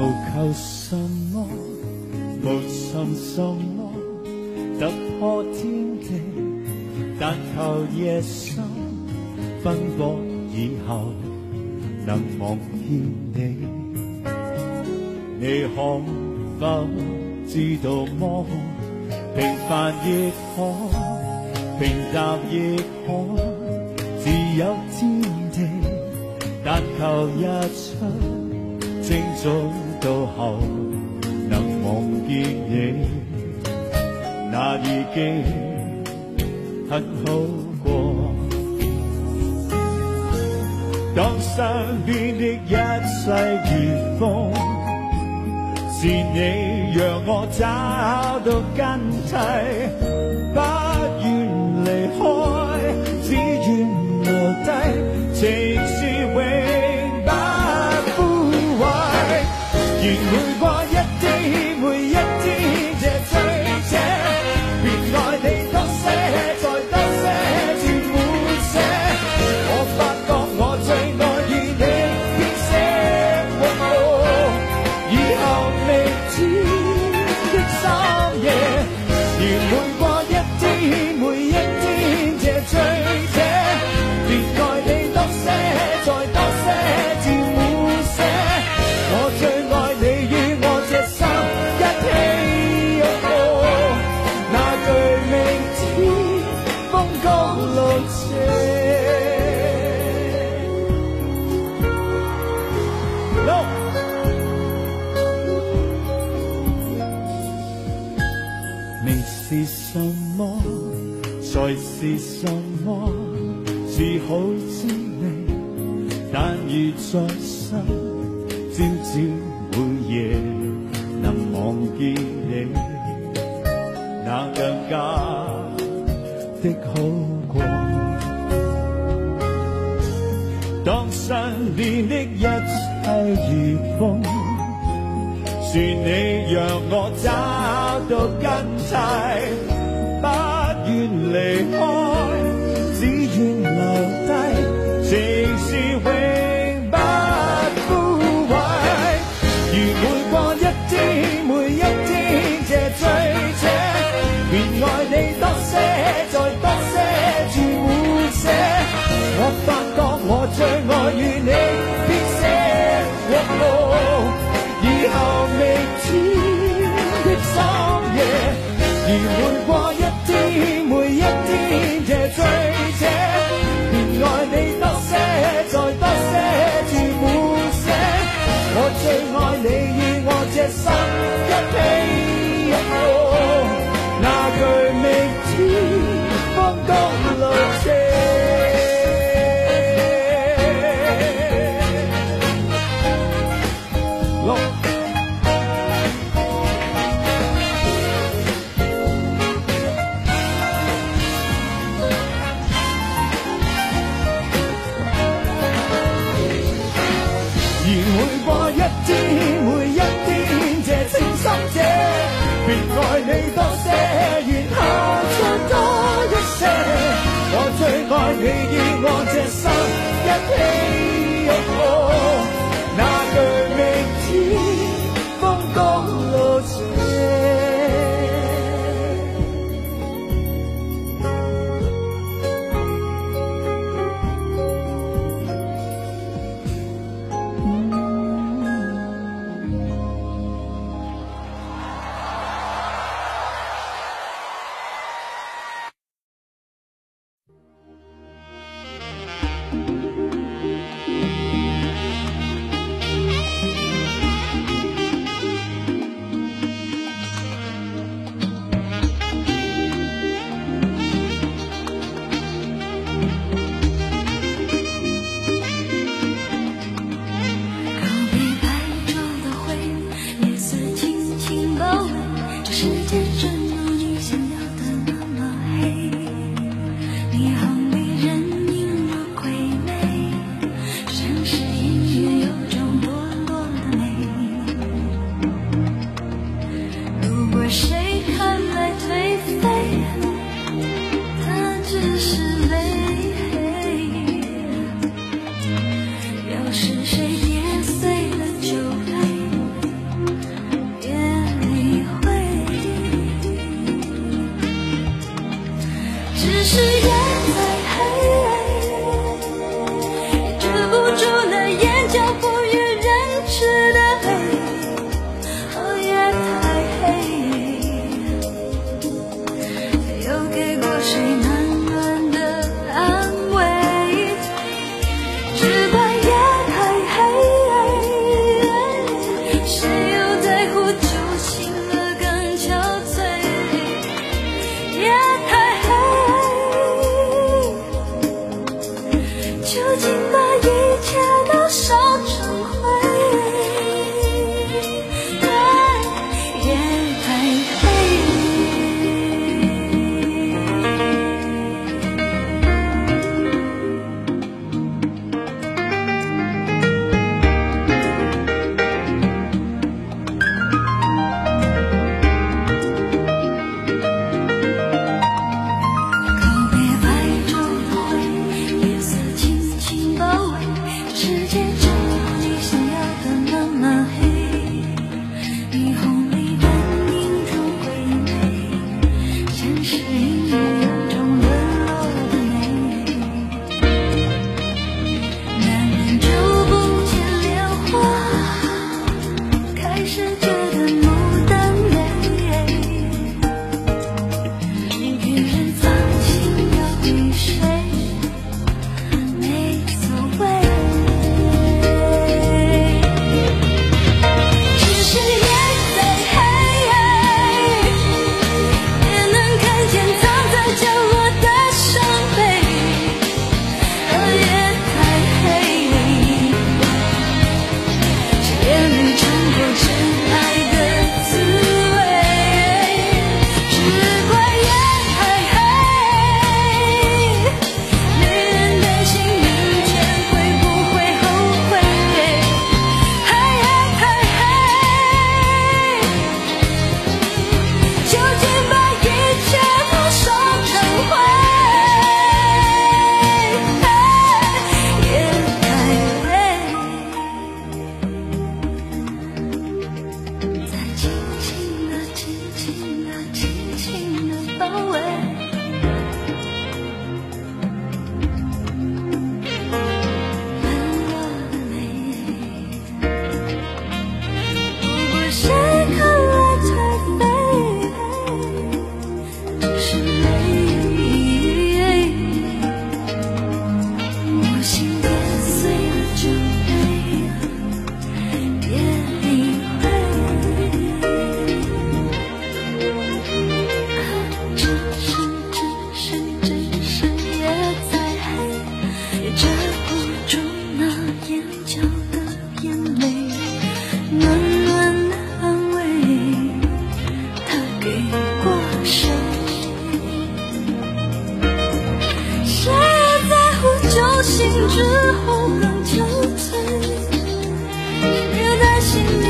无求什么，无寻什么。突破天地，但求一生奔波以后能望见你。你可否知道么？平凡亦可，平淡亦可，自有天地。但求日出清早到后，能望见你。也已经很好过。当身边的一切如风，是你让我找到根蒂，不愿离开，只愿留低情是永不枯萎。是什么在是什么是好滋味但如在心朝朝每夜能望见你那更加的好过。当身边的一切如风是你让我找到根蒂不愿离开。而每过一天，每一天，这痴心者，别爱你多。醒之后更憔悴别担心。